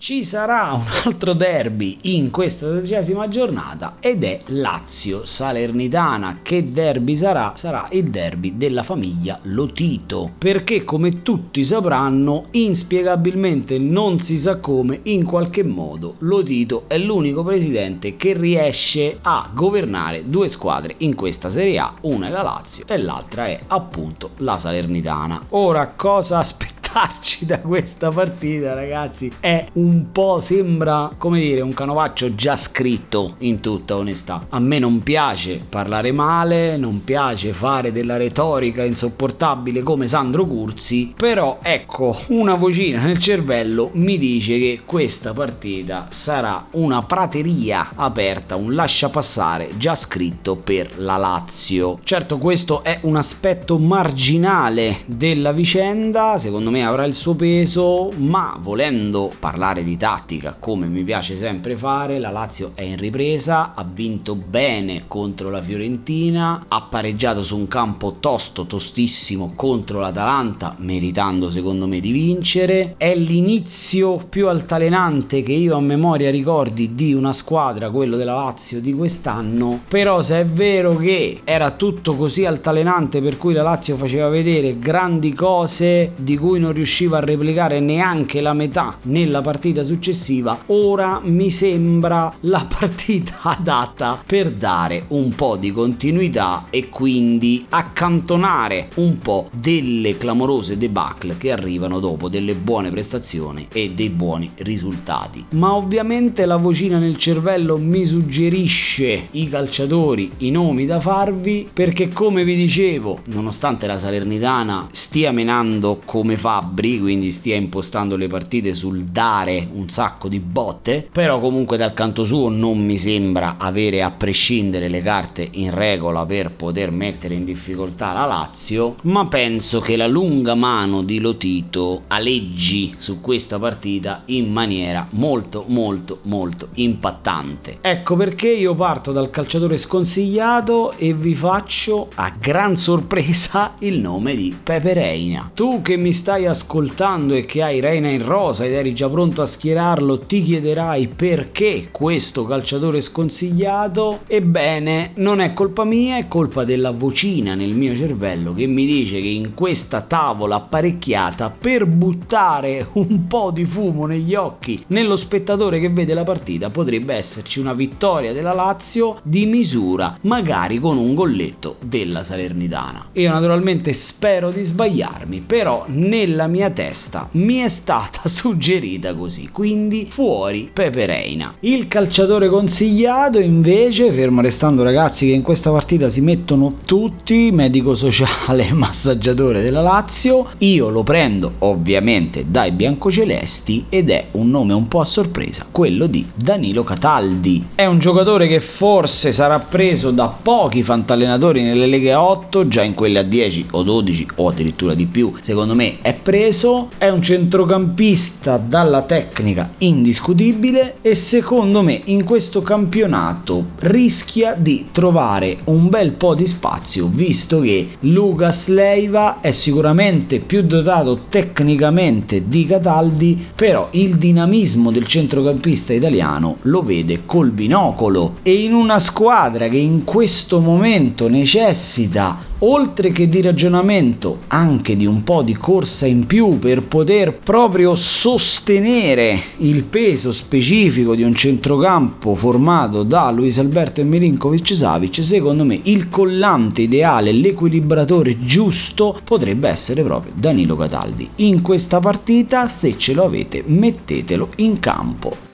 ci sarà un altro derby in questa tredicesima giornata ed è Lazio-Salernitana. Che derby sarà? Sarà il derby della famiglia Lotito, perché come tutti sapranno, inspiegabilmente non si sa come, in qualche modo Lotito è l'unico presidente che riesce a governare due squadre in questa Serie A, una è la Lazio e l'altra è appunto la Salernitana. Ora cosa aspettiamo? Aspettarci da questa partita, ragazzi, è un po' sembra, come dire, un canovaccio già scritto in tutta onestà. A me non piace parlare male, non piace fare della retorica insopportabile come Sandro Curzi, però ecco, una vocina nel cervello mi dice che questa partita sarà una prateria aperta, un lascia passare già scritto per la Lazio. Certo, questo è un aspetto marginale della vicenda, secondo me avrà il suo peso, ma volendo parlare di tattica come mi piace sempre fare, la Lazio è in ripresa, ha vinto bene contro la Fiorentina, ha pareggiato su un campo tosto, tostissimo contro l'Atalanta, meritando secondo me di vincere. È l'inizio più altalenante che io a memoria ricordi di una squadra, quello della Lazio di quest'anno, però se è vero che era tutto così altalenante per cui la Lazio faceva vedere grandi cose di cui non non riusciva a replicare neanche la metà nella partita successiva, ora mi sembra la partita adatta per dare un po' di continuità e quindi accantonare un po' delle clamorose debacle che arrivano dopo delle buone prestazioni e dei buoni risultati. Ma ovviamente la vocina nel cervello mi suggerisce i calciatori, i nomi da farvi perché come vi dicevo, nonostante la Salernitana stia menando come fa fabbri, quindi stia impostando le partite sul dare un sacco di botte, però comunque dal canto suo non mi sembra avere a prescindere le carte in regola per poter mettere in difficoltà la Lazio, ma penso che la lunga mano di Lotito aleggi su questa partita in maniera molto molto molto impattante. Ecco perché io parto dal calciatore sconsigliato e vi faccio a gran sorpresa il nome di Pepe Reina. Tu che mi stai ascoltando e che hai Reina in rosa ed eri già pronto a schierarlo, ti chiederai perché questo calciatore sconsigliato? Ebbene, non è colpa mia, è colpa della vocina nel mio cervello che mi dice che in questa tavola apparecchiata per buttare un po' di fumo negli occhi nello spettatore che vede la partita potrebbe esserci una vittoria della Lazio di misura, magari con un golletto della Salernitana. Io naturalmente spero di sbagliarmi, però nella nella mia testa mi è stata suggerita così, quindi fuori Pepe Reina. Il calciatore consigliato invece, fermo restando ragazzi che in questa partita si mettono tutti, medico sociale, massaggiatore della Lazio, io lo prendo ovviamente dai biancocelesti ed è un nome un po' a sorpresa, quello di Danilo Cataldi. È un giocatore che forse sarà preso da pochi fantallenatori nelle leghe 8, già in quelle a 10 o 12 o addirittura di più, secondo me è preso, è un centrocampista dalla tecnica indiscutibile e secondo me in questo campionato rischia di trovare un bel po' di spazio visto che Lucas Leiva è sicuramente più dotato tecnicamente di Cataldi, però il dinamismo del centrocampista italiano lo vede col binocolo. E in una squadra che in questo momento necessita oltre che di ragionamento, anche di un po' di corsa in più per poter proprio sostenere il peso specifico di un centrocampo formato da Luis Alberto e Milinkovic Savic, secondo me il collante ideale, l'equilibratore giusto potrebbe essere proprio Danilo Cataldi. In questa partita, se ce lo avete, mettetelo in campo.